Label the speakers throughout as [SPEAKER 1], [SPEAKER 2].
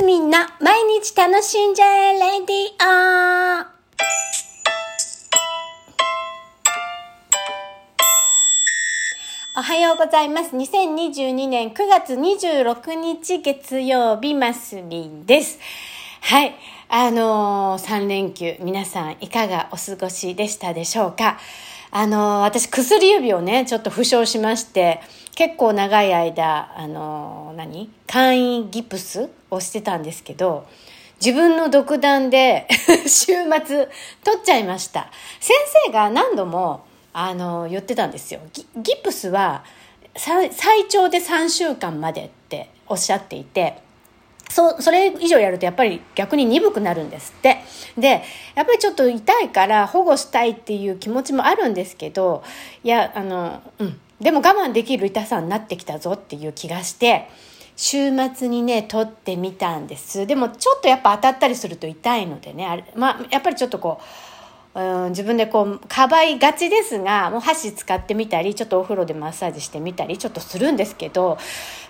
[SPEAKER 1] ますみんな。毎日楽しんじゃえ、レディオおはようございます。2022年9月26日月曜日、マスミンです。はい。あのー、3連休、皆さんいかがお過ごしでしたでしょうか？あのー、私薬指をね、ちょっと負傷しまして、結構長い間、あのー、何？簡易ギプスをしてたんですけど、自分の独断で 週末取っちゃいました。先生が何度も、あの言ってたんですよギギプスは最長で3週間までっておっしゃっていてそそれ以上やるとやっぱり逆に鈍くなるんですって。でやっぱりちょっと痛いから保護したいっていう気持ちもあるんですけどいやあのうん。でも我慢できる痛さになってきたぞっていう気がして週末にね取ってみたんです。でもちょっとやっぱ当たったりすると痛いのでねあれ、まあ、やっぱりちょっとこううん自分でこうかばいがちですがもう箸使ってみたりちょっとお風呂でマッサージしてみたりちょっとするんですけど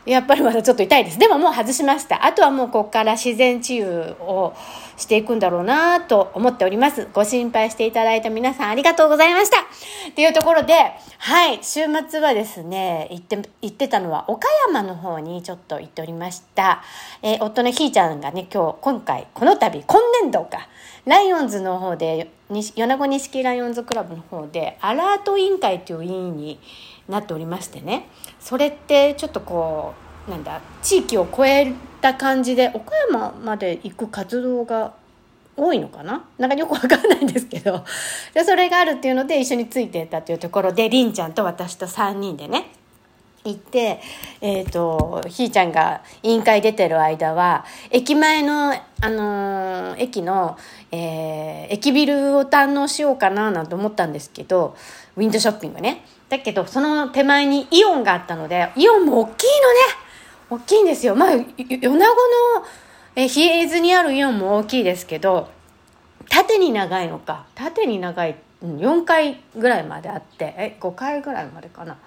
[SPEAKER 1] やっぱりまだちょっと痛いです。でももう外しました。あとはもうここから自然治癒をしていくんだろうなと思っております。ご心配していただいた皆さんありがとうございました。っていうところではい。週末はですね行って行ってたのは岡山の方にちょっと行っておりました、えー、夫のひーちゃんがね今日今回この度今年度かライオンズの方で米子錦ライオンズクラブの方でアラート委員会という委員になっておりましてね。それってちょっとこうなんだ地域を超えた感じで岡山まで行く活動が多いのかな？なんかよくわかんないんですけど。でそれがあるっていうので一緒についてたというところでりんちゃんと私と3人でね行って、えっ、ー、と、ひーちゃんが委員会出てる間は、駅前の、あのー、駅の、えー、駅ビルを堪能しようかななんて思ったんですけど、ウィンドショッピングね。だけど、その手前にイオンがあったので、イオンも大きいのね大きいんですよ。まあ、米子の、え比叡図にあるイオンも大きいですけど、縦に長いのか。縦に長い、4階ぐらいまであって、え、5階ぐらいまでかな。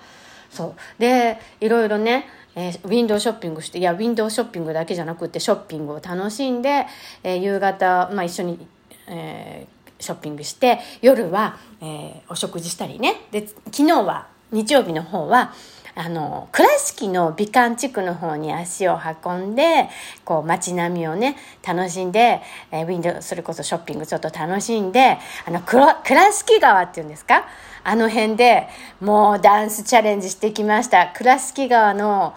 [SPEAKER 1] そうでいろいろね、えー、ウィンドウショッピングしていやウィンドウショッピングだけじゃなくてショッピングを楽しんで、えー、夕方、まあ、一緒に、えー、ショッピングして夜は、えー、お食事したりね。で昨日は日曜日の方はあの倉敷の美観地区の方に足を運んでこう街並みをね楽しんで、えー、ウィンドウそれこそショッピングちょっと楽しんであの倉敷川っていうんですか？あの辺でもうダンスチャレンジしてきました。倉敷川の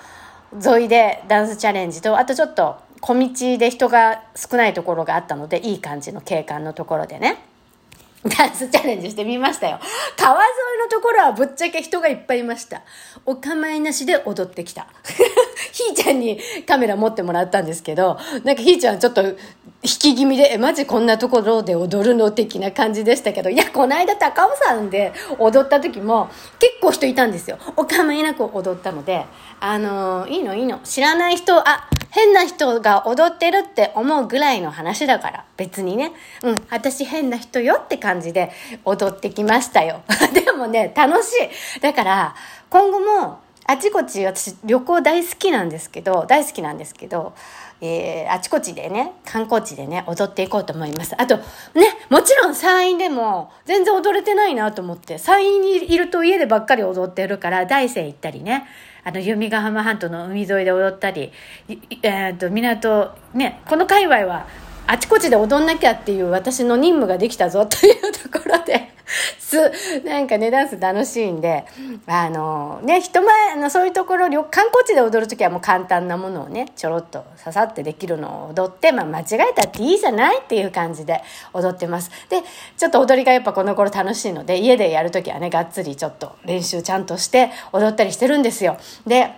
[SPEAKER 1] 沿いでダンスチャレンジとあとちょっと小道で人が少ないところがあったのでいい感じの景観のところでね ダンスチャレンジしてみましたよ。川沿いのところはぶっちゃけ人がいっぱいいました。お構いなしで踊ってきた。ひーちゃんにカメラ持ってもらったんですけど、なんかひーちゃんちょっと引き気味で、え、マジこんなところで踊るの的な感じでしたけど、いや、この間高尾山で踊った時も結構人いたんですよ。お構いなく踊ったので、あのー、いいのいいの。知らない人、あ、変な人が踊ってるって思うぐらいの話だから、別にね、うん、私変な人よって感じで踊ってきましたよ。でもね、楽しい。だから、今後も、あちこち私旅行大好きなんですけど、大好きなんですけど、えー、あちこちでね、観光地でね、踊っていこうと思います。あと、ね、もちろん山陰でも全然踊れてないなと思って、山陰にいると家でばっかり踊ってるから、大山行ったりね、あの、弓ヶ浜半島の海沿いで踊ったり、えー、と、港、ね、この界隈は、あちこちで踊んなきゃっていう私の任務ができたぞというところで、す、なんかね、ダンス楽しいんで、あの、ね、人前あのそういうところ、観光地で踊るときはもう簡単なものをね、ちょろっとささってできるのを踊って、まあ間違えたっていいじゃないっていう感じで踊ってます。で、ちょっと踊りがやっぱこの頃楽しいので、家でやるときはね、がっつりちょっと練習ちゃんとして踊ったりしてるんですよ。で、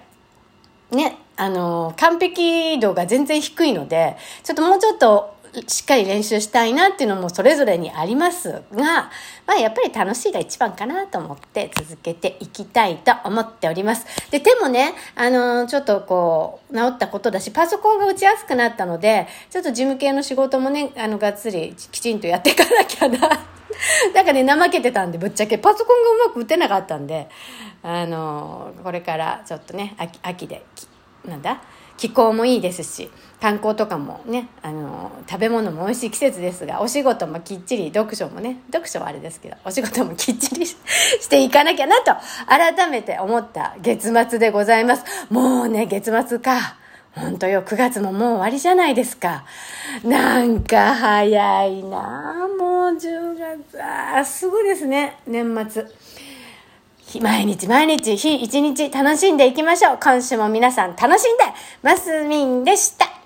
[SPEAKER 1] ね、あの、完璧度が全然低いので、ちょっともうちょっとしっかり練習したいなっていうのもそれぞれにありますが、まあやっぱり楽しいが一番かなと思って続けていきたいと思っております。で、手もね、あの、ちょっとこう、治ったことだし、パソコンが打ちやすくなったので、ちょっと事務系の仕事もね、あの、がっつりきちんとやっていかなきゃな。なんかね、怠けてたんで、ぶっちゃけパソコンがうまく打てなかったんで、あの、これからちょっとね、秋秋で、なんだ？気候もいいですし、観光とかもね、あの、食べ物も美味しい季節ですが、お仕事もきっちり、読書もね、読書はあれですけど、お仕事もきっちりしていかなきゃなと、改めて思った月末でございます。もうね、月末か。ほんとよ、9月ももう終わりじゃないですか。なんか早いなもう10月、あすぐですね、年末。毎日毎日、日一日楽しんでいきましょう。今週も皆さん楽しんで、マスミンでした。